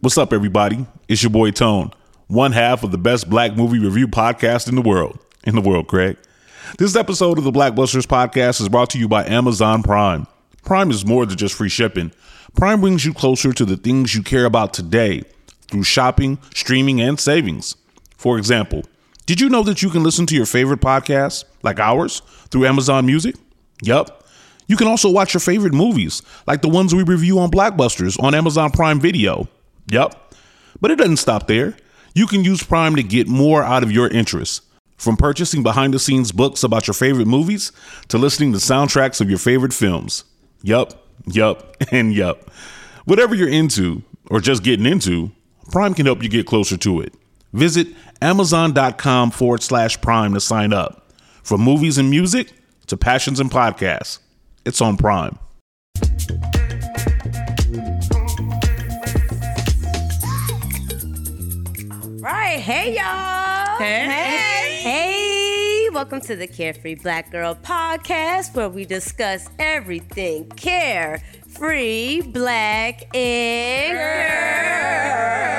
What's up, everybody? It's your boy Tone, one half of the best black movie review podcast in the world. In the world, Craig. This episode of the Blackbusters podcast is brought to you by Amazon Prime. Prime is more than just free shipping. Prime brings you closer to the things you care about today through shopping, streaming, and savings. For example, did you know that you can listen to your favorite podcasts, like ours, through Amazon Music? Yup. You can also watch your favorite movies, like the ones we review on Blackbusters on Amazon Prime Video. Yup. But it doesn't stop there. You can use Prime to get more out of your interests. From purchasing behind the scenes books about your favorite movies to listening to soundtracks of your favorite films. Yup, yup, and yup. Whatever you're into or just getting into, Prime can help you get closer to it. Visit amazon.com forward slash prime to sign up. From movies and music to passions and podcasts, it's on Prime. Right. Hey, y'all. Hey. Hey. hey. Welcome to the Carefree Black Girl podcast where we discuss everything carefree, black, and girl.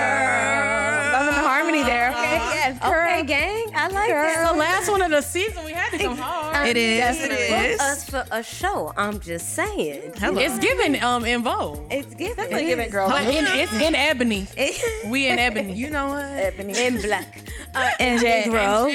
Okay, yes, Okay, gang. I like that. the last one of the season, we had to come hard. It is. It Book is. us for a show. I'm just saying. Hello. It's given um in vogue. It's given. Definitely giving girl. But in, it's in ebony. We in ebony. You know what? Ebony. in black. Uh, And Jay. Negro.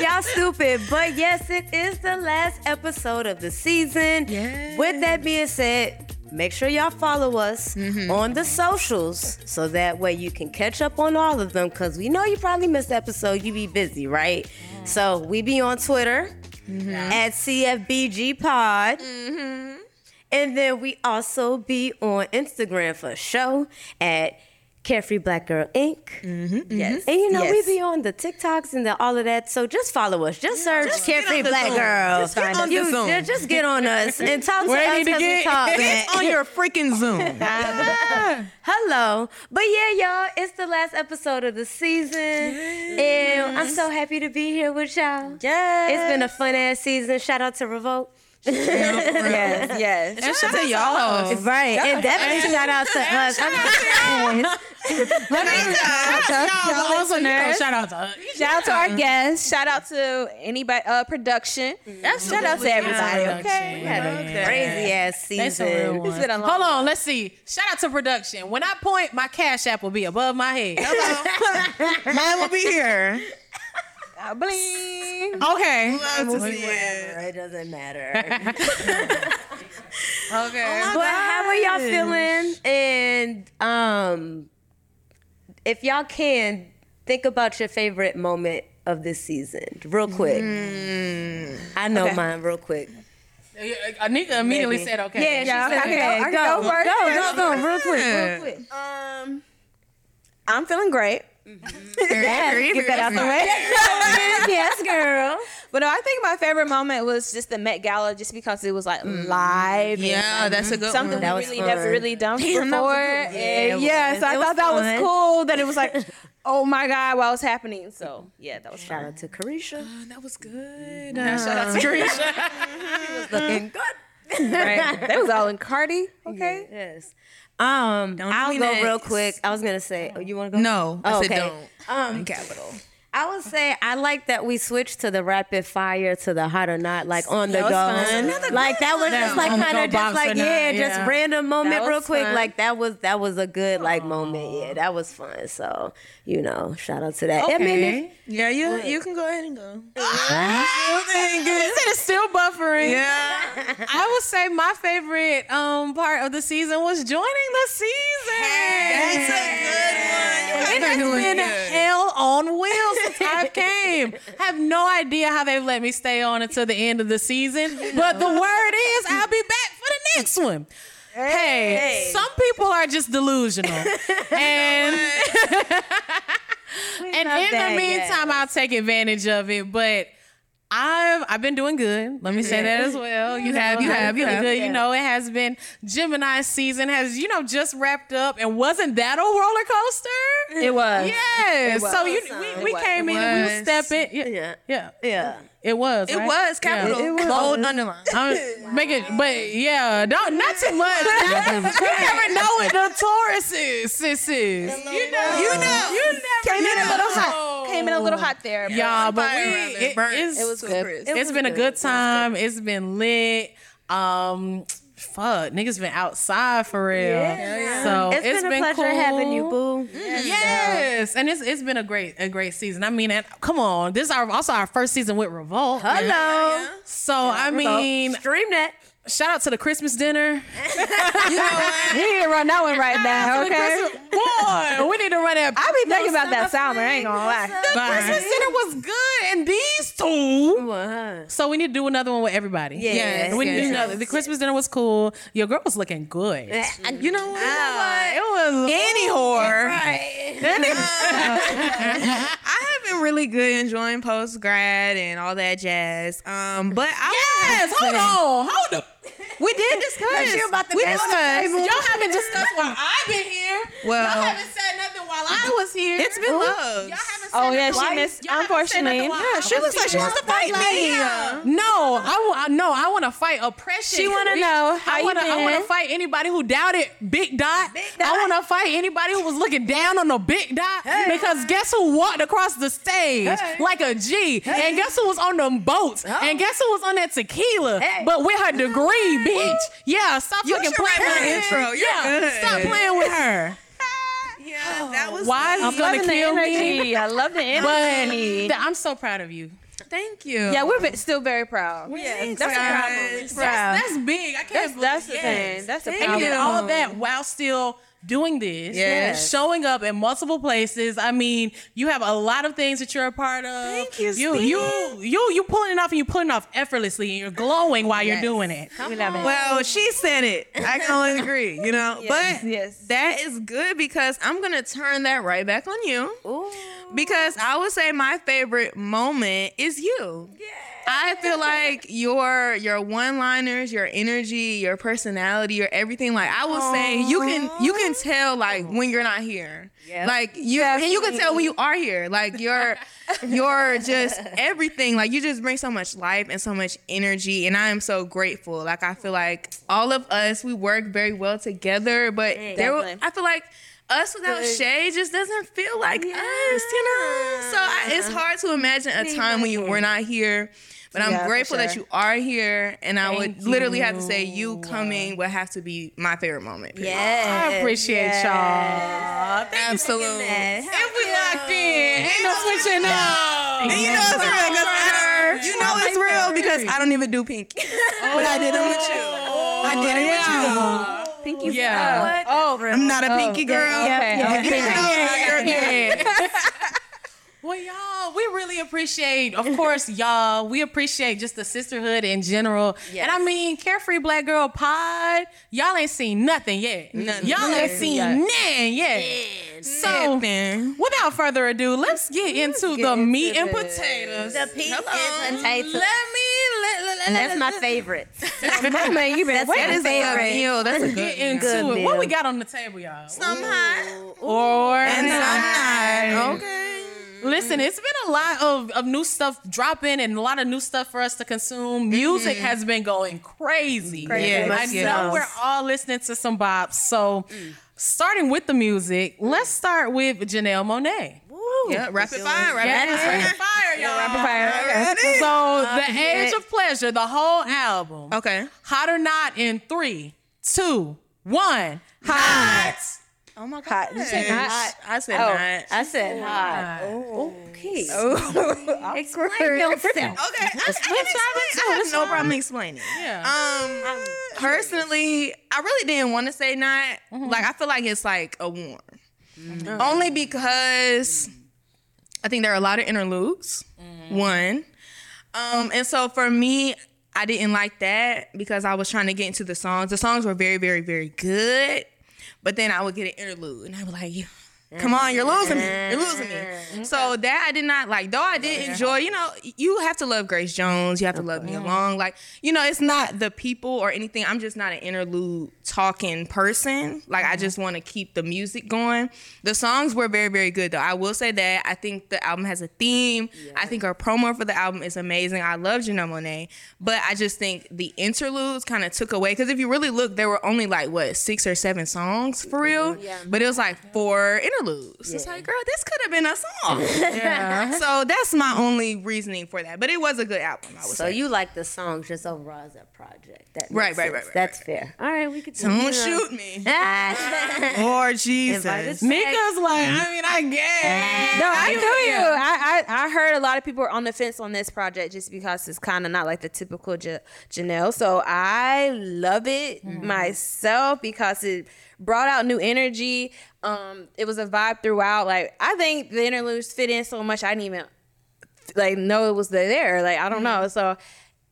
Y'all stupid, but yes, it is the last episode of the season. Yes. With that being said, make sure y'all follow us Mm-hmm. on the socials so that way you can catch up on all of them. Cause we know you probably missed the episode. You be busy, right? So we be on Twitter Mm-hmm. at CFBG Pod. And then we also be on Instagram for show at Carefree Black Girl Inc. Mm-hmm. Mm-hmm. Yes. And you know, Yes. we be on the TikToks and the, all of that. So just follow us. Just search Just Carefree Black Zoom. Girl. Just get on the Zoom. Just get on us and talk to Where us to because we talk. Get on your freaking Zoom. Hello. But yeah, y'all, it's the last episode of the season. And I'm so happy to be here with y'all. Yes. It's been a fun ass season. Shout out to Revolt. Yes, yes. And shout out to y'all. Right. And definitely shout out to us. Y'all also need to shout out to us. Shout out to our guests. Shout out to anybody uh production. Shout out to everybody. Okay. We had a crazy ass They some real season. It's been a long Hold on, let's see. Shout out to production. When I point, my cash app will be above my head. Hello. Mine will be here. Bling. Okay. It doesn't matter. Okay. But how are y'all feeling? And um, if y'all can, think about your favorite moment of this season, real quick. I know Okay. mine, real quick. Anika immediately Maybe. said okay. Yeah, she Yeah, said, I can okay, go- I go, can go, go go, go, real quick, real quick. Um, I'm feeling great. Mm-hmm. Yes, get that out the way. yes, girl. But no, I think my favorite moment was just the Met Gala, just because it was like mm-hmm. live. and, Yeah, like, that's a good something one. That was really fun. never really done Damn, that was before. a good one. And it yeah, so I It was thought that fun. was cool. That it was like, oh my god, what was happening? So yeah, that was Shout fun. out to Carisha. Uh, that was good. Uh, shout out to Carisha. She was looking good. right, that was all in Cardi. Okay. Yes. Um, Don't I'll go me real quick. I was gonna say, oh, you want to go? No, I Oh, said okay. don't. Um, Capital. I would say I like that we switched to the rapid fire to the hot or not, like on the That was go. fun. Like that was just like kind of just like or yeah, just random moment real quick. fun. Like that was that was a good like moment. Yeah, that was fun. So you know, shout out to that. I mean, Okay. Yeah, you you can go ahead and go. It's still buffering. Yeah. I would say my favorite um part of the season was joining the season. That's a good one. It has been hell on wheels since I came. I have no idea how they've let me stay on until the end of the season. But the word is I'll be back for the next one. Hey, some people are just delusional. and and in the meantime, yet. I'll take advantage of it. But I've I've been doing good. Let me say that as well. You have, you have, you have. Good. You know, it has been Gemini season has you know just wrapped up, and wasn't that a roller coaster? It was. Yes. It was. So you we, we came in and we were stepping. Yeah. Yeah. Yeah. Yeah. It was. It right? was capital. It- it was. Bold underline. I'm making, but yeah, don't not too much. you never know what the Taurus is, sis is. You know, You know. you never Came in a little hot. Came in a little hot there. but- Y'all, but we, it. it, It was good. crisp. It it's was been a good. good It was time. It's been lit. Um, fuck, niggas been outside for real. Yeah. So it's been a pleasure cool. having you, boo. Mm-hmm. Yes, and it's it's been a great a great season. I mean, and come on, this is our also our first season with Revolt. Hello. So I mean, stream that. Shout out to the Christmas dinner. You know what? You need to run that one right now, To okay? Christmas- Boy, we need to run that. I be thinking about that salmon. I ain't gonna lie. The Christmas dinner was good, and these two. Uh-huh. So we need to do another one with everybody. Yeah. Yes, we need to do yes, another. The Christmas dinner was cool. Your girl was looking good. You know what? It was Any whore. I have been really good enjoying post grad and all that jazz. Um, but I Yes, hold on, hold up. We did discuss. you about to we discussed. Y'all haven't discussed while I've been here. Well- y'all haven't said nothing while I was here. It's been love. Y'all haven't said Oh, yeah, she while- missed- unfortunately. Yeah, She looks like she wants to fight me. No, I want. No, I want to fight oppression. She wanna know how I want to. I want to fight anybody who doubted Big Dot. Big Dot. I want to fight anybody who was looking down on the Big Dot. hey. Because guess who walked across the stage like a G? hey. And guess who was on them boats? And guess who was on that tequila? Hey. But with her degree, bitch. Yeah, stop You fucking playing with her. intro. You're yeah, good. stop playing with her. Yeah, that was. Why is I'm gonna kill me? I love the But energy. th- I'm so proud of you. Thank you. Yeah, we're ve- still very proud. Thanks, That's a proud guys. moment. That's, that's big. I can't That's believe that's the yes. thing. That's the Thank And proud you did you. all of that while still doing this. Yes. Showing up in multiple places. I mean, you have a lot of things that you're a part of. Thank you, You Steve. you you you pulling it off and you pulling it off effortlessly and you're glowing while you're doing it. We love it. Well, she said it. I can only agree, you know. But yes. that is good because I'm gonna turn that right back on you. Ooh. Because I would say my favorite moment is you. I feel like your your one liners, your energy, your personality, your everything. Like I would saying, you can you can tell like when you're not here. Yep. Like you and you can tell when you are here. Like you're you're just everything. Like you just bring so much life and so much energy, and I am so grateful. Like I feel like all of us we work very well together, but there. I feel like us without Shay just doesn't feel like us, you know. So I, it's hard to imagine a time when you were not here. But I'm Yeah, for grateful that you are here, and I would Thank literally have to say you. you coming would have to be my favorite moment. period. Yes. I appreciate y'all. Absolutely. And we locked in. Ain't no switching up. And you know it's real because I don't, you know it's real because I don't even do pinky, but I did it with you. I oh, did it with you. Pinky Yeah. Oh, I'm not a pinky oh, girl. Okay. You okay. know, you're- Yeah. well, y'all, we really appreciate, of course, y'all, we appreciate just the sisterhood in general. Yes. And I mean, Carefree Black Girl Pod, y'all ain't seen nothing yet. Nothing. Y'all ain't seen yet. nothing yet. So, Nothing. without further ado, let's get into the into meat and potatoes. The peas and potatoes. Let me let, let, let, That's my favorite. Man, you been That's my favorite. Meal. That's a Get good into Good it. What we got on the table, y'all? Some hot Or and some not. Okay. Listen, it's been a lot of, of new stuff dropping and a lot of new stuff for us to consume. Music has been going crazy. Crazy. Yes, I yes. know we're all listening to some bops. So, starting with the music, let's start with Janelle Monáe. Yeah, rapid fire, rapid Yes, fire. rapid fire, y'all. Rapid fire. Ready? So, The Age of Pleasure, the whole album. Okay. Hot or not in three, two, one. Hot. Oh my god. Hot. You say hot? I said Oh. not. I said hot. Hot. Okay. Oh, Explain yourself. Okay, I, I, can explain. I have no problem explaining. Yeah. Um, personally, I really didn't want to say not. Like, I feel like it's like a warm. Only because I think there are a lot of interludes. One, um, and so for me, I didn't like that because I was trying to get into the songs. The songs were very, very, very good, but then I would get an interlude, and I was like, Come on, you're losing me. You're losing me. Mm-hmm. So that I did not like. Though I did enjoy, you know, you have to love Grace Jones. You have to love me along. Like, you know, it's not the people or anything. I'm just not an interlude talking person. Like, I mm-hmm. just want to keep the music going. The songs were very, very good, though. I will say that. I think the album has a theme. I think our promo for the album is amazing. I love Janelle Monáe, but I just think the interludes kind of took away. Because if you really look, there were only like what six or seven songs for real. Mm-hmm. Yeah. But it was like four interludes. It's like, girl, this could have been a song. yeah. so that's my only reasoning for that. But it was a good album. I would So say. you like the songs just overall as a project. That Right, right, right, right, That's right. fair. All right, we could don't shoot me. Lord Jesus. us Nika's like, I mean, I guess. No, I feel you. I, I I heard a lot of people are on the fence on this project just because it's kind of not like the typical J- Janelle. So I love it mm-hmm. myself because it brought out new energy. Um, it was a vibe throughout. Like I think the interludes fit in so much I didn't even like know it was there. Like I don't know. So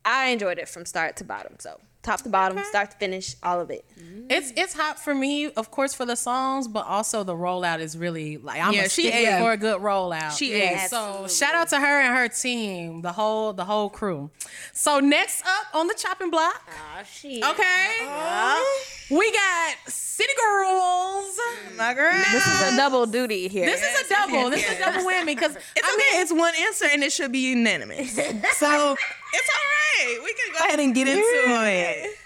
I enjoyed it from start to bottom. So top to bottom, start to finish, all of it. It's it's hot for me, of course, for the songs, but also the rollout is really like I'm Yeah, a she stick ate. for a good rollout. She Yeah, ate. So shout out to her and her team, the whole the whole crew. So next up on the chopping block, ah, Oh, shit. okay, uh-huh. we got City Girls. My girl. This is a double duty here. This is a double. This is a double whammy because It's okay. it's one answer and it should be unanimous. so it's all right. We can go ahead and get into it.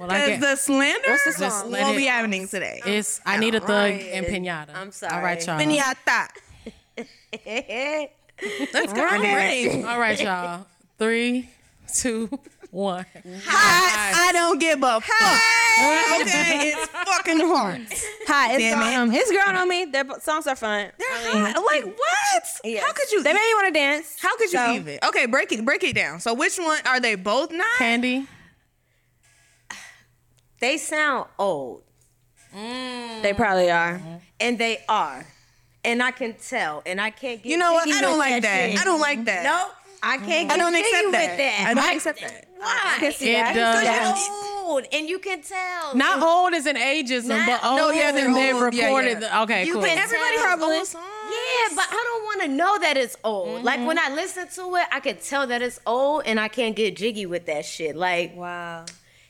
well, I Because get, the slander What's the Just song? let won't be happening today. it's I need a thug right. and pinata. I'm sorry. All right, y'all. Pinata. Let's go. I'm ready. All right, y'all. Three, two, one. I, I don't give a fuck. Okay, it's fucking hard. Hi, it's Damn grown it. on me. It's grown on me. Their songs are fun. They're hot. Like what? Yes. How could you? They made me want to dance. how could you So- even? Okay, break it. Break it down. So which one are they both not? Candy. They sound old, mm. They probably are. and they are, and I can tell, and I can't get. You know what? I don't like that. shit. I don't like that. No, I can't. Get I don't accept with that. that. I don't accept that. Why? can see It that. does. Yeah. You're old, and you can tell. Not old as an ageism, Not- but old no, yeah, as they're in they've. Yeah, recorded. yeah. the- okay, You cool. can Everybody tell. probably. Yeah, but I don't want to know that it's old. Mm-hmm. Like when I listen to it, I can tell that it's old, and I can't get jiggy with that shit. Like Wow.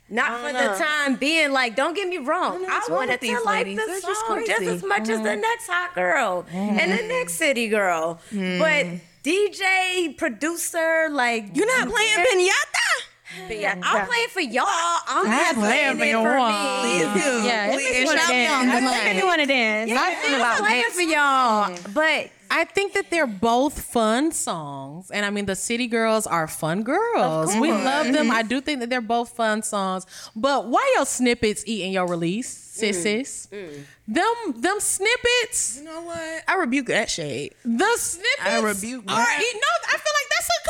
not for know. the time being. Like don't get me wrong, I what's wrong wanted to these like ladies? the They're just song just, crazy. as much as the mm-hmm. next hot girl and the mm-hmm. next city girl. But DJ, producer, like You're not playing pinata. Yeah, I'm playing for y'all. I'm I'm not playing playing for it your for wall. me. Yeah, it Please, makes me want to shout me on dance. the It makes want to dance. Yeah, I'm playing for y'all. But I think that they're both fun songs. And I mean, the City Girls are fun girls. We love them. I mm-hmm. do think that they're both fun songs. But why your snippets eating your release, sis? Mm. Mm. Them them snippets, You know what? I rebuke that shade. the snippets I rebuke are eat- no, I feel like that's a compliment.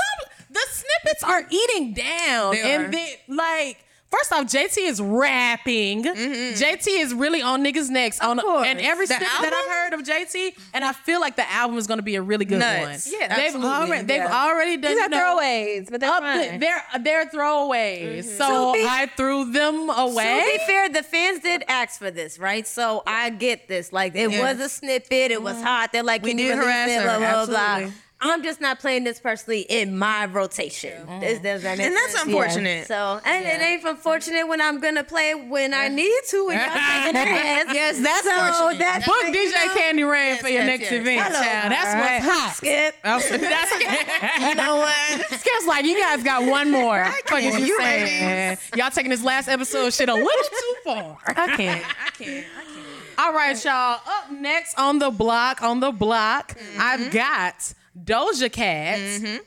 The snippets are eating down. They and are. then like First off, JT is rapping. Mm-hmm. JT is really on niggas' necks on course. and every The snippet that? I've heard of JT, and I feel like the album is going to be a really good Nuts. one. Yeah, they've absolutely. already they've Yeah. already done These are throwaways, but they're up fun. the, they're they're throwaways. Mm-hmm. So To be- I threw them away. To be fair, the fans did ask for this, right? So I get this. Like it Yeah. was a snippet. It was mm-hmm. hot. They're like, We can you did release harass it? her, Blah, blah, blah. Absolutely. I'm just not playing this personally in my rotation. Does- does that make And that's sense? unfortunate. So and it ain't unfortunate when I'm gonna play it when I need to. When y'all taking ass. Yes, that's So unfortunate. that's Book DJ know, Candy Raine for your yes, next yes. event, Hello. child. That's All right. what's hot. Skip. That's, that's you know what? Skip's like, you guys got one more. Fuck is you You saying? Y'all taking this last episode shit a little too far. I can't. I can't. I can't. All right, y'all. Up next on the block, on the block, Mm-hmm. I've got Doja Cat.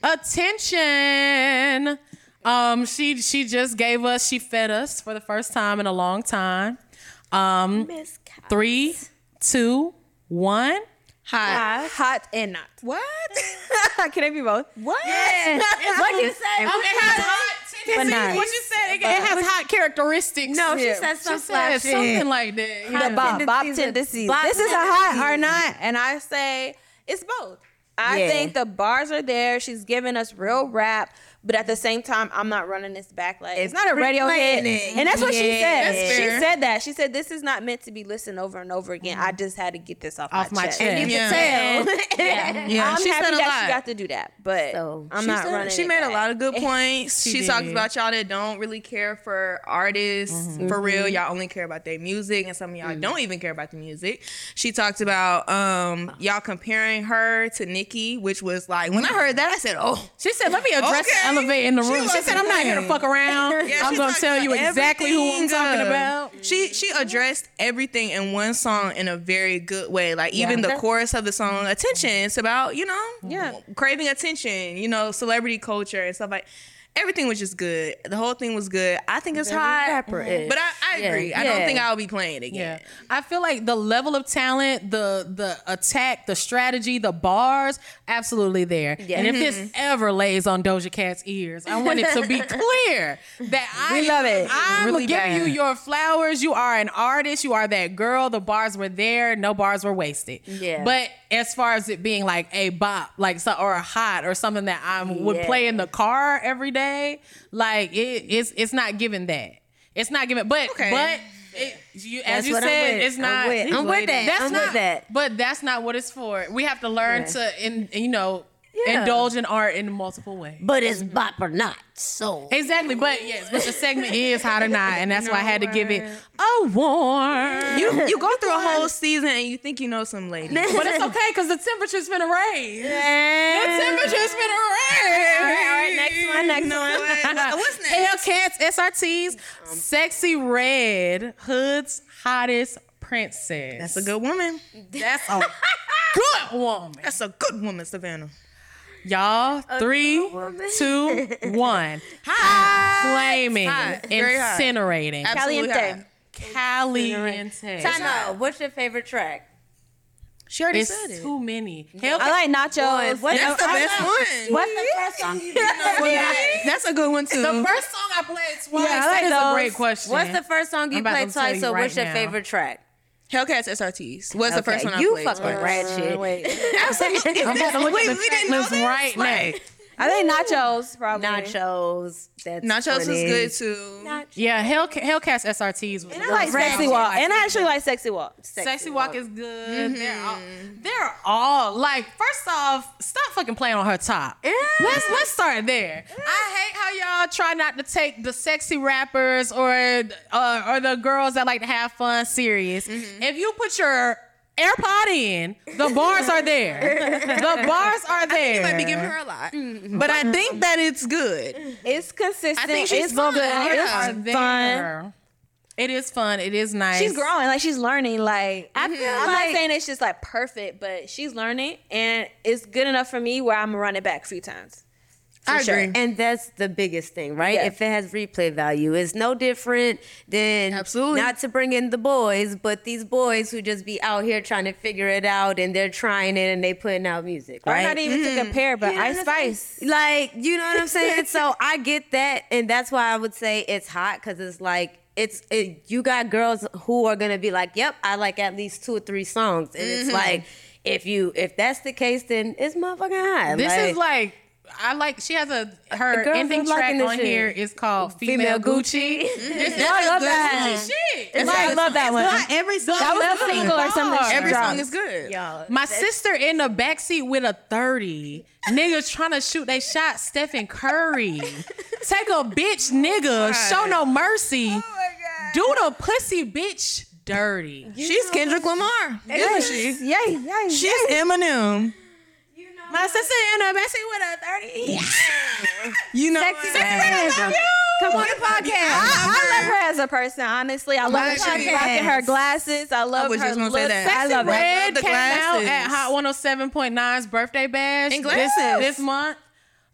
Attention. Um, she she just gave us, she fed us for the first time in a long time. Um, three, two, one. Hot. hot and not. What? Can it be both? What? What you say? Um, it has hot But tendencies. nice. What you said? It, it has hot characteristics. No, she Yeah. said She said flat something like that. you The? Bob, Bob tendencies. Bob This is a hot or not, and I say it's both. I Yeah. think the bars are there. She's giving us real rap, but at the same time, I'm not running this back. Like it's It's not a radio hit, and that's what she said. She said that. She said this is not meant to be listened over and over again. I mm-hmm. just had to get this off, Off my chest. And you Yeah. can tell. Yeah, I'm she happy said a that lot. she got to do that, but So, I'm not said- running. She made a lot of good points. She She, talks about y'all that don't really care for artists mm-hmm. for real. Mm-hmm. Y'all only care about their music, and some of y'all mm. don't even care about the music. She talked about um y'all comparing her to Nicki, which was like when I heard that, I said, "Oh, She said, "Let me address Okay. In the She room." She, wasn't said, "I'm not here to fuck around. Yeah, I'm gonna tell you exactly who I'm talking about." She she addressed everything in one song in a very good way. Like even the chorus of the song, attention. It's about you know, Yeah. craving attention. You know, celebrity culture and stuff like. Everything was just good. The whole thing was good. I think it's hot, rapper-ish. but I, I Yeah, agree. I yeah. don't think I'll be playing it Yeah, again. I feel like the level of talent, the the attack, the strategy, the bars, absolutely there. Yeah. And if this mm-hmm. ever lays on Doja Cat's ears, I want it to be clear that I We love it. I'm Really giving you your flowers. You are an artist. You are that girl. The bars were there. No bars were wasted. Yeah. But as far as it being like a bop, like so, or a hot, or something that I would play in the car every day, like it, it's it's not giving that. It's not giving. But Okay. but. It, you, as you said, with. it's I'm not. with- I'm with that. That's I'm not. with that. But that's not what it's for. We have to learn Yeah. to, in, you know, Yeah. indulge in art in multiple ways. But it's bop or not. So Exactly, but yes, but the segment is hot or not, and that's why I had to give it a warm. You you go through a whole season and you think you know some lady. but it's okay because the temperature's been raised. The temperature's been raised. All right, next one, next one. What's next? Hellcats, SRTs, um, Sexyy Red, Hood's hottest princess. That's a good woman. That's a good woman. That's a good woman, Savannah. Y'all, three, two, one. Flaming, Hot. Very hot. incinerating, Absolutely Caliente. caliente. time out. What's your favorite track? She already It's said it. It's too many. Hell, I like nachos. What's That's the I- best one. What's the first song you played? That's a good one too. the first song I played twice. Yeah, I that like is a great question. What's the first song you I'm played twice? So right what's your now. favorite track? Hellcats SRTs. What's the first Okay, one I you played? fucking twice. ratchet. Wait, Absolutely. I'm about to look Wait, at the we track didn't know list this? right Like, now. I think nachos probably. Nachos. That's Nachos was funny. good too. Yeah, Hell, Hellcats SRTs was And I like sexy walk. And I actually like sexy walk. Sexy Walk is good. Mm-hmm. They're all, they're all like. First off, stop fucking playing on her top. Let's let's start there. I hate how y'all try not to take the sexy rappers or uh, or the girls that like to have fun serious. Mm-hmm. If you put your AirPod in, the bars are there. the bars are there. You might be giving her a lot, mm-hmm. but I think that it's good. It's consistent. I think she's it's fun. good. Yeah. are It's there. fun. It is fun. It is nice. She's growing, like she's learning. Like I feel, I'm like- not saying it's just like perfect, but she's learning, and it's good enough for me where I'm gonna run it back a few times. For I sure. agree. And that's the biggest thing, right? Yeah. If it has replay value, it's no different than Absolutely. not to bring in the boys, but these boys who just be out here trying to figure it out and they're trying it and they putting out music, Or right? not even to mm-hmm. compare, but You know Ice I'm Spice. Like, you know what I'm saying? so I get that, and that's why I would say it's hot because it's like it's it, you got girls who are gonna be like, "Yep, I like at least two or three songs," and it's mm-hmm. like if you if that's the case, then it's motherfucking hot. This is like I like she has a her girls ending track on shit. here is called Female, Female Gucci. Gucci. No, I love that. Shit. It's like, I love that one. Not every song. That was a single or something. every dropped. song is good. y'all. My sister in the backseat with a 30. Niggas trying to shoot they shot Stephen Curry. Take a bitch nigga. Oh Show no mercy. Oh Do the pussy bitch dirty. She's Kendrick Lamar. Isn't she? Yay, yay. She's Eminem. My sister in the backseat with a 30. You know. Sexy what? Red. Come on the podcast. I, I love her as a person, honestly. I love Love her. She's her. rocking her glasses. I love I was her just gonna say look. that. I love Sexy it. Red. Red the came out at Hot 107.9's birthday bash And this, glasses. this month.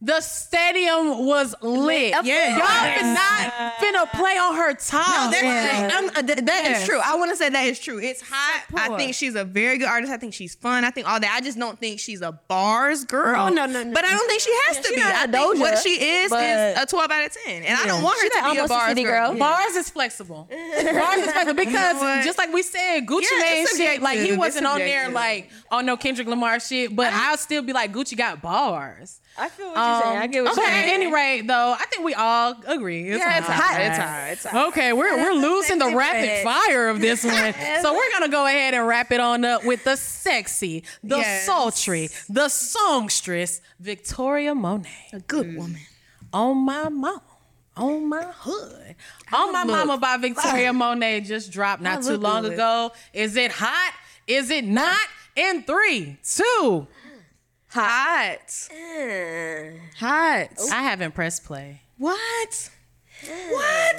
The stadium was lit. Yeah. Y'all is not finna play on her top. That, Yeah. I'm- uh, th- that is Yes. true. I want to say that is true. It's hot. I think she's a very good artist. I think she's fun. I think all that. I just don't think she's a bars girl. Oh, no, no, no. But I don't think she has to she be. not I a think Doja, what she is is a 12 out of 10. And I don't want her She to be a almost a bars city girl. girl. Bars is flexible. Bars is flexible because what? just like we said, Gucci Yeah, made shit like he wasn't on there subjective. like on no Kendrick Lamar shit, but I'll still be like Gucci got bars. I feel what you're saying. I um, get what okay, you're at saying. any rate, though, I think we all agree. It's Yeah, it's hot. hot. It's hot. It's hot. Okay, we're we're losing the rapid fire of this one. So we're gonna go ahead and wrap it on up with the sexy, the Yes. sultry, the songstress, Victoria Monet. A good woman. On my mom. On my hood. On my look. mama by Victoria Monet just dropped not too long good. ago. Is it hot? Is it not? In three, two. Hot. Mm. Hot. I haven't pressed play. What? What?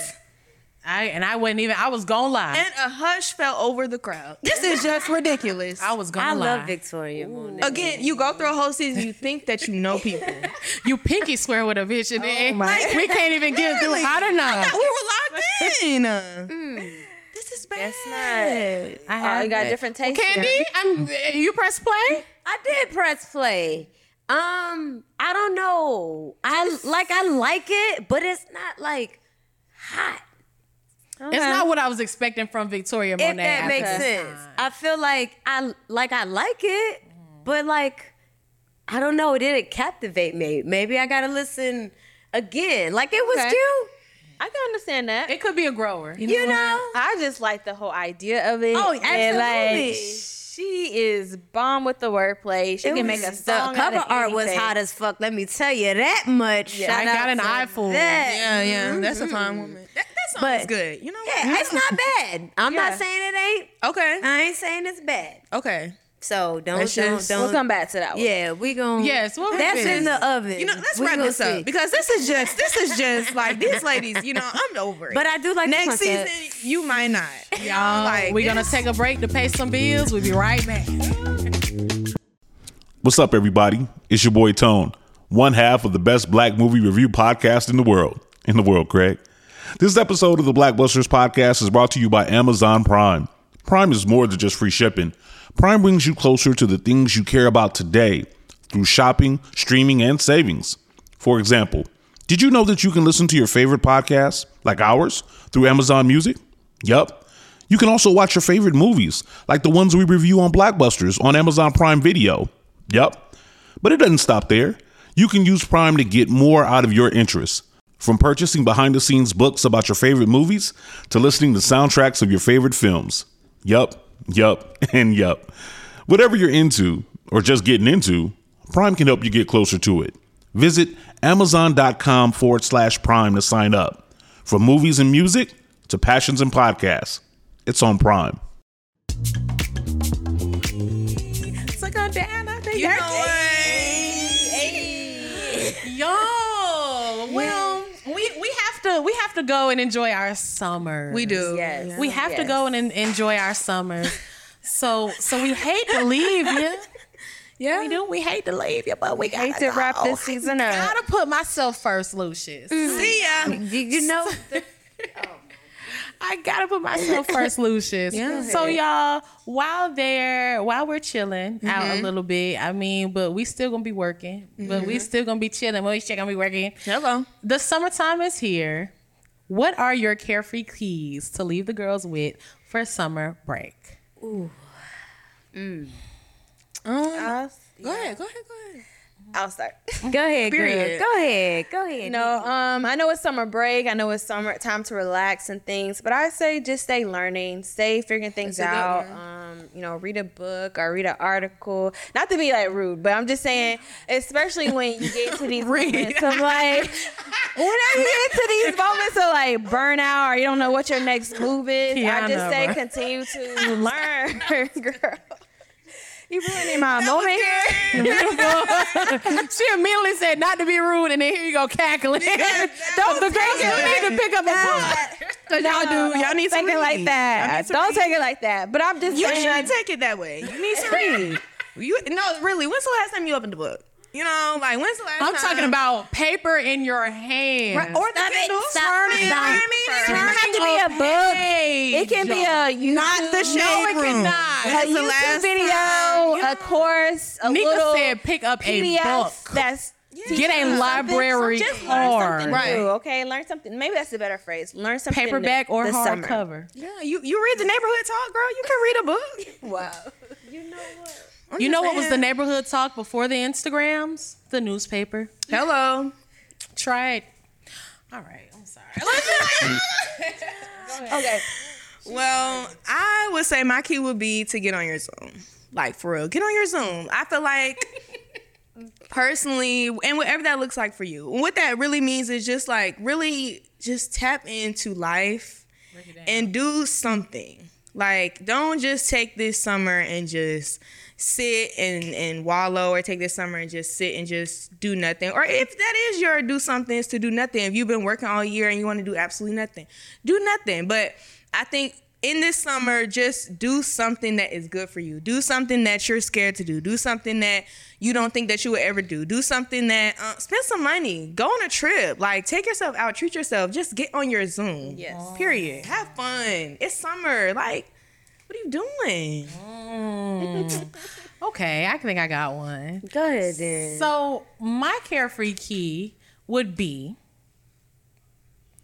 I and I wasn't even I was gonna lie. And a hush fell over the crowd. This is just ridiculous. I was gonna I lie. love Victoria Monet. Again, you go through a whole season, you think that you know people. You pinky swear with a bitch, and then we can't even get through Really? hot enough. not. we were locked in. This is bad. Guess not. I you got different tastes. Candy, I'm, you press play. I did press play. Um, I don't know. I like I like it, but it's not like hot. It's not what I was expecting from Victoria Monet. if that at makes sense. time. I feel like I like I like it, but like I don't know, it didn't captivate me. Maybe I gotta listen again. Like it was Okay. cute, I can understand that. It could be a grower. you know. I just like the whole idea of it. Oh, And like absolutely. She is bomb with the wordplay. She It can make a song. The cover out of art was hot as fuck. Let me tell you that much. Yeah, Shout I got out an eye for that. Yeah, yeah. That's a mm-hmm. fine woman. That, that song But- is good. You know what? Yeah, it's not bad. I'm Yeah. not saying it ain't. Okay. I ain't saying it's bad. Okay. So don't Let's don't just- don't. We'll come back to that one. Yeah, we gon' Yes, we'll That's finish. in the oven. You know, let's We wrap gonna this see. up because this is just this is just like these ladies. You know, I'm over it. But I do like next concept. season. You might not. Y'all, like we're gonna take a break to pay some bills. We'll be right back. What's up, everybody? It's your boy Tone, one half of the best black movie review podcast in the world. In the world, Craig. This episode of the Blackbusters podcast is brought to you by Amazon Prime. Prime is more than just free shipping. Prime brings you closer to the things you care about today through shopping, streaming, and savings. For example, did you know that you can listen to your favorite podcasts, like ours, through Amazon Music? Yup. You can also watch your favorite movies, like the ones we review on Blackbusters on Amazon Prime Video. Yup. But it doesn't stop there. You can use Prime to get more out of your interests. From purchasing behind the scenes books about your favorite movies to listening to soundtracks of your favorite films. Yup, yup, and yup. Whatever you're into or just getting into, Prime can help you get closer to it. Visit amazon.com forward slash prime to sign up. From movies and music to passions and podcasts, it's on Prime. So go down, I think You know what? Yo, well, we we have to we have to go and enjoy our summer. We do. Yes. We have to go and en- enjoy our summers. So so we hate to leave you. Yeah. We do. We hate to leave you, but we Hate gotta to wrap this season up. I gotta put myself first, Lucius. Mm-hmm. See ya. Did you know? I gotta put myself first, Lucius. Yeah. So y'all, while there, while we're chilling out a mm-hmm. little bit, I mean, but we still gonna be working, but we mm-hmm. still gonna be chilling. We still gonna be working. Hello. The summertime is here. What are your carefree keys to leave the girls with for summer break? I'll, um, Go ahead. Go ahead. Go ahead. I'll start. Go ahead, Period. girl. Go ahead. Go ahead. No, um, I know it's summer break. I know it's summer time to relax and things, but I say just stay learning, stay figuring things That's out. Um, you know, read a book or read an article. Not to be like rude, but I'm just saying, especially when you get to these moments of like, whenever you get to these moments of like burnout or you don't know what your next move is, I just say bro. continue to learn, girl. You ruining my moment she immediately said not to be rude, and then here you go cackling. Don't the girls need to pick up a book. Cause y'all do. Y'all need to take it like that. Y'all need to Don't read. take it like that. But I'm just You saying. shouldn't take it that way. You need to read. You no, really. When's the last time you opened the book? You know, like when's the last I'm time? talking about paper in your hand. Right, or the Stop it. Kindle. Stop. It. Stop. I mean, It turn doesn't have to it be a up. book. Page. It can be a YouTube, Not the shade No, it room. cannot. a When's the YouTube last video, time you- a course, a Nika little said pick up a book. That's Get a library just learn card. something Right. new. Okay, learn something. Maybe that's a better phrase. Learn something. Paperback new or this summer. hardcover. Yeah, you you read the neighborhood talk, girl. You can read a book. Wow. You know what? I'm You just know what was the neighborhood talk before the Instagrams? The newspaper. Hello. Tried. All right, I'm sorry. Okay. Well, I would say my key would be to get on your Zoom. Like for real, get on your Zoom. I feel like personally, and whatever that looks like for you, what that really means is just like really just tap into life and do something. Like, don't just take this summer and just sit and, and wallow, or take this summer and just sit and just do nothing. Or if that is your do something, is to do nothing. If you've been working all year and you want to do absolutely nothing, do nothing. But I think in this summer, just do something that is good for you. Do something that you're scared to do. Do something that you don't think that you would ever do. Do something that uh, spend some money. Go on a trip. Like take yourself out. Treat yourself. Just get on your Zoom. Yes. Period. Have fun. It's summer. Like, what are you doing? okay, I think I got one. Go ahead then. So my carefree key would be.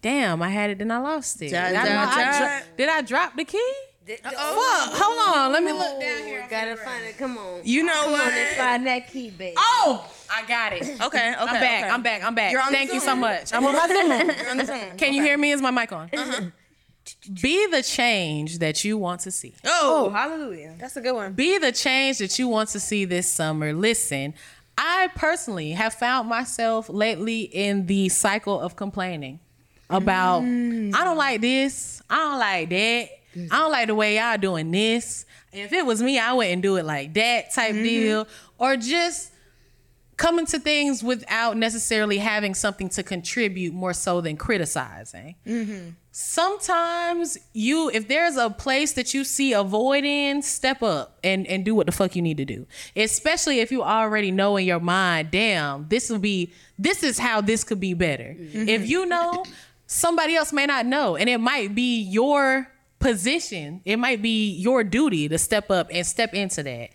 Damn, I had it, then I lost it. Ja, I ja, know I dro- did I drop the key? Fuck, hold on, let me look down here. Gotta find it. Come on. You know Come on what? and find that key, baby. Oh, I got it. Okay, okay. I'm back. okay. I'm back. I'm back. You're on the Thank you so much. I'm on my Zoom. You're on the Zoom. Can you hear me? Is my mic on? Uh-huh. Be the change that you want to see. Oh, hallelujah. That's a good one. Be the change that you want to see this summer. Listen, I personally have found myself lately in the cycle of complaining about I don't mm. like this, I don't like that, I don't like the way y'all doing this. If it was me, I wouldn't do it like that type mm-hmm. deal, or just coming to things without necessarily having something to contribute more so than criticizing. Mm-hmm. Sometimes you if there's a place that you see a void in step up and and do what the fuck you need to do. Especially if you already know in your mind damn this will be this is how this could be better. Mm-hmm. If you know somebody else may not know and it might be your position. It might be your duty to step up and step into that.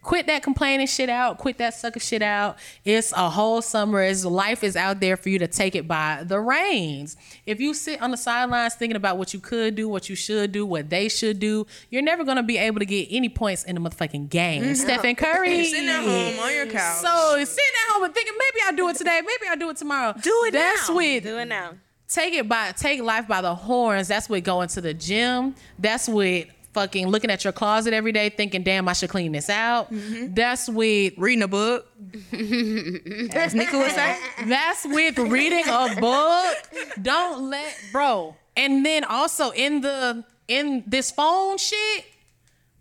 Quit that complaining shit out. Quit that sucker shit out. It's a whole summer. It's life is out there for you to take it by the reins. If you sit on the sidelines thinking about what you could do what you should do what they should do you're never going to be able to get any points in the motherfucking game. Mm-hmm. Stephen curry. Sitting at home on your couch. so sitting at home and thinking maybe i'll do it today maybe i'll do it tomorrow. Do it that's now. with Do it now. Take it by take life by the horns. That's with going to the gym. That's with fucking looking at your closet every day, thinking, "Damn, I should clean this out." Mm-hmm. That's with reading a book. As Nika would say. that's with reading a book. Don't let bro. And then also in the in this phone shit,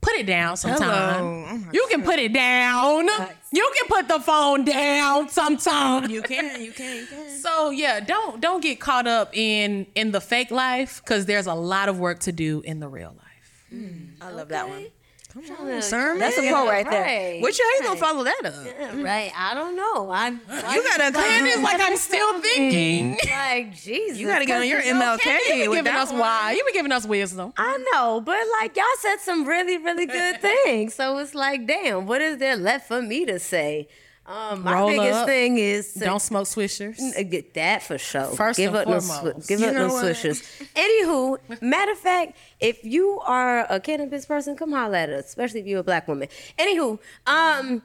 put it down sometime. Oh you can put it down. You can put the phone down sometime. You can, you can, you can. So yeah, don't don't get caught up in in the fake life because there's a lot of work to do in the real life. Hmm, I love that one. Come on, sermon? That's a quote right there. Right. What you how you gonna follow that up? Right. I don't know. I. You gotta And it's like I'm still mm-hmm. thinking. like Jesus. You gotta get on your Cause- MLK You be with giving that us one. why? You be giving us wisdom. I know, but like y'all said some really, really good things. So it's like, damn, what is there left for me to say? Um, my Roll biggest up. thing is to Don't smoke swishers. Uh, Get that for sure. First give and up no foremost. give You up no swishers. Anywho, matter of fact, if you are a cannabis person, come holler at us, especially if you're a black woman. Anywho, um,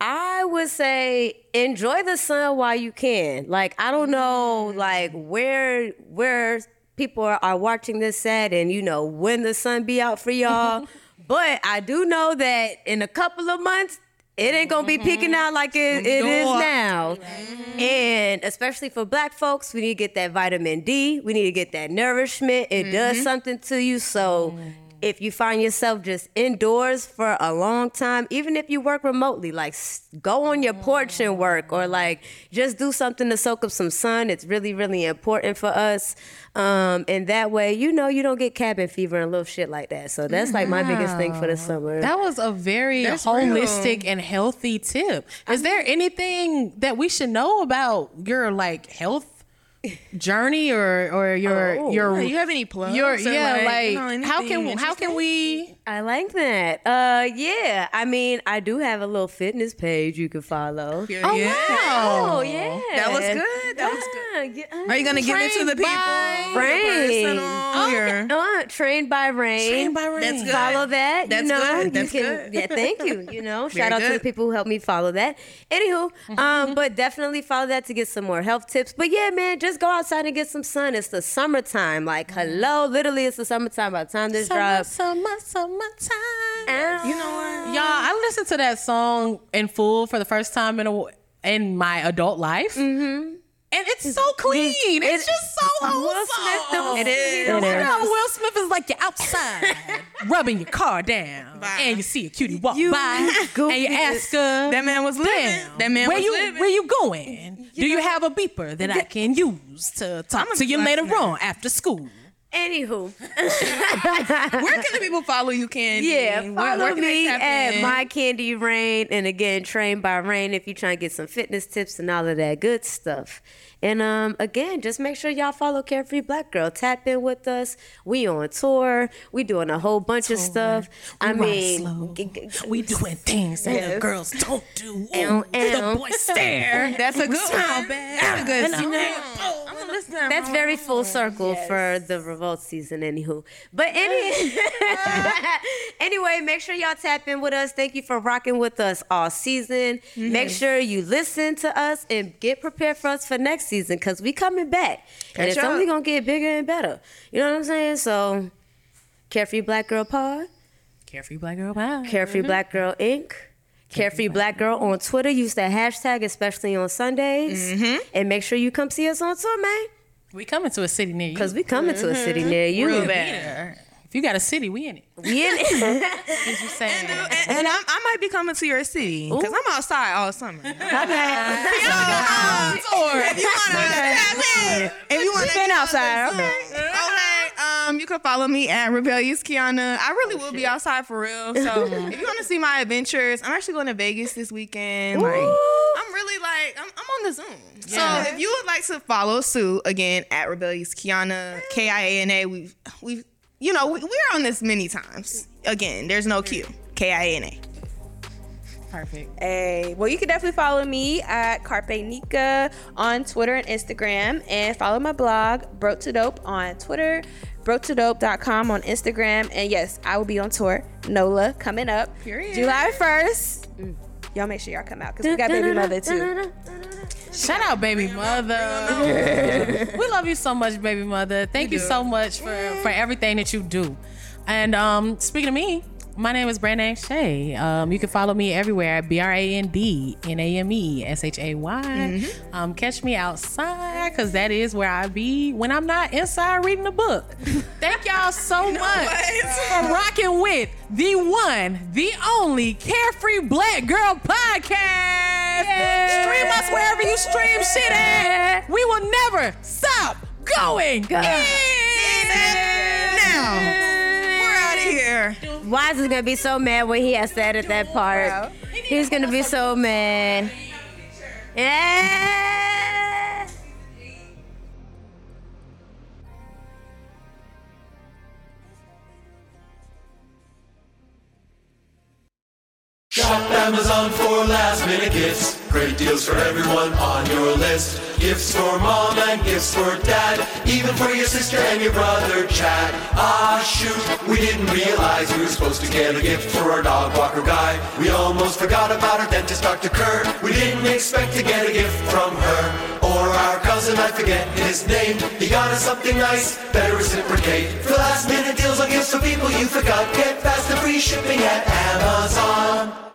I would say enjoy the sun while you can. Like I don't know, like where where people are, are watching this at, and you know when the sun be out for y'all. but I do know that in a couple of months. It ain't gonna be mm-hmm. peeking out like it, mm-hmm. it is now. Mm-hmm. And especially for black folks, we need to get that vitamin D. We need to get that nourishment. It does something to you. So if you find yourself just indoors for a long time, even if you work remotely, like go on your porch and work or like just do something to soak up some sun. It's really, really important for us. Um, and that way, you know, you don't get cabin fever and little shit like that. So that's like my biggest thing for the summer. That was a very That's holistic and healthy tip. Is there anything that we should know about your like health journey or or your Oh. your you have any plugs? your yeah like, you know, how can how can we I like that. Uh, yeah. I mean, I do have a little fitness page you can follow. Yeah. Oh, yeah. wow. Oh yeah, That was good. That was good. good. Yeah. Are you gonna give it to the people? by The Rain. personal, your- Uh, trained by rain. Trained by Rain. That's good. Follow that. That's you know, good. you That's can, good. Yeah, thank you. You know, Very shout out to the people who helped me follow that. Anywho, um, but definitely follow that to get some more health tips. But yeah, man, just go outside and get some sun. It's the summertime. Like, hello, literally, it's the summertime. By the time this Summer, drops, summer, summertime. you know what? Y'all, I listened to that song in full for the first time in a, in my adult life. Mm-hmm. And it's so clean. It's, just so Will Smith, wholesome. It is. You It is. know, Will Smith is like you're outside, rubbing your car down, Bye. and you see a cutie walk You by, goofy and you ask her, That man was living. Damn, That man where was you living. where you going? Do you have a beeper that I can use to talk to you later on after school? Anywho, Where can the people follow you, Candy? yeah, Where- follow where can me at in? My Candy Raine, and again, trained by Rain. If you're trying to get some fitness tips and all of that good stuff. And um, again, just make sure y'all follow Carefree Black Girl. Tap in with us. We on tour. We doing a whole bunch of stuff. I We ride mean, slow. g- g- we doing things that the girls don't do. Ow, ow. the boys stare. That's a good Smile one. That's a good And one. I- I'm gonna listen to that. That's very full circle for the revolt season, anywho. But any anyway, make sure y'all tap in with us. Thank you for rocking with us all season. Make sure you listen to us and get prepared for us for next season because we coming back, and it's up. only gonna get bigger and better. You know what I'm saying? So, Carefree Black Girl Pod, Carefree black girl. Wow. Carefree Black mm-hmm. Girl Inc. Carefree Black Girl on Twitter. Use that hashtag, especially on Sundays. Mm-hmm. And make sure you come see us on tour, man. We coming to a city near you. Because we coming to a city mm-hmm. near you. Real Be bad. there. If you got a city, we in it. We in it. What you saying? And, and I'm, I might be coming to your city because I'm outside all summer. Okay. If you wanna tap in, if you wanna Been outside. Okay. Okay, um, you can follow me at Rebellious Kiana. I really will be outside for real. So if you want to see my adventures, I'm actually going to Vegas this weekend. Like, I'm really like, I'm, I'm on the Zoom. So if you would like to follow Sue again at Rebellious Kiana, K I A N A, we've we've you know we, we're on this many times. Again, there's no Q. K I A N A. Perfect. Hey, well, you can definitely follow me at Carpe Nika on Twitter and Instagram, and follow my blog, Broke to Dope, on Twitter, broketodope.com on Instagram, and yes, I will be on tour. NOLA coming up, Period. July 1st. Y'all make sure y'all come out because we got Bbymutha too. Shout out, Bbymutha. we love you so much, Bbymutha. Thank you do. so much for for everything that you do. And um, speaking of me, my name is BrandNameShay. Um, you can follow me everywhere at B R A N D N A M E S H A Y. Um, catch me outside because that is where I be when I'm not inside reading a book. Thank y'all so much for rocking with the one, the only Carefree Black Girl podcast. Stream us wherever you stream shit at. We will never stop going. in. Now Wize is gonna be so mad when he has to edit that part. He's gonna be so mad. Yeah. Shop Amazon for last minute gifts. Great deals for everyone on your list. Gifts for mom and gifts for dad. Even for your sister and your brother Chad. Ah shoot, we didn't realize we were supposed to get a gift for our dog walker guy. We almost forgot about our dentist Dr. Kerr. We didn't expect to get a gift from her. Or our cousin, I forget his name. He got us something nice, better reciprocate. For last minute deals on gifts for people you forgot. Get fast and free shipping at Amazon.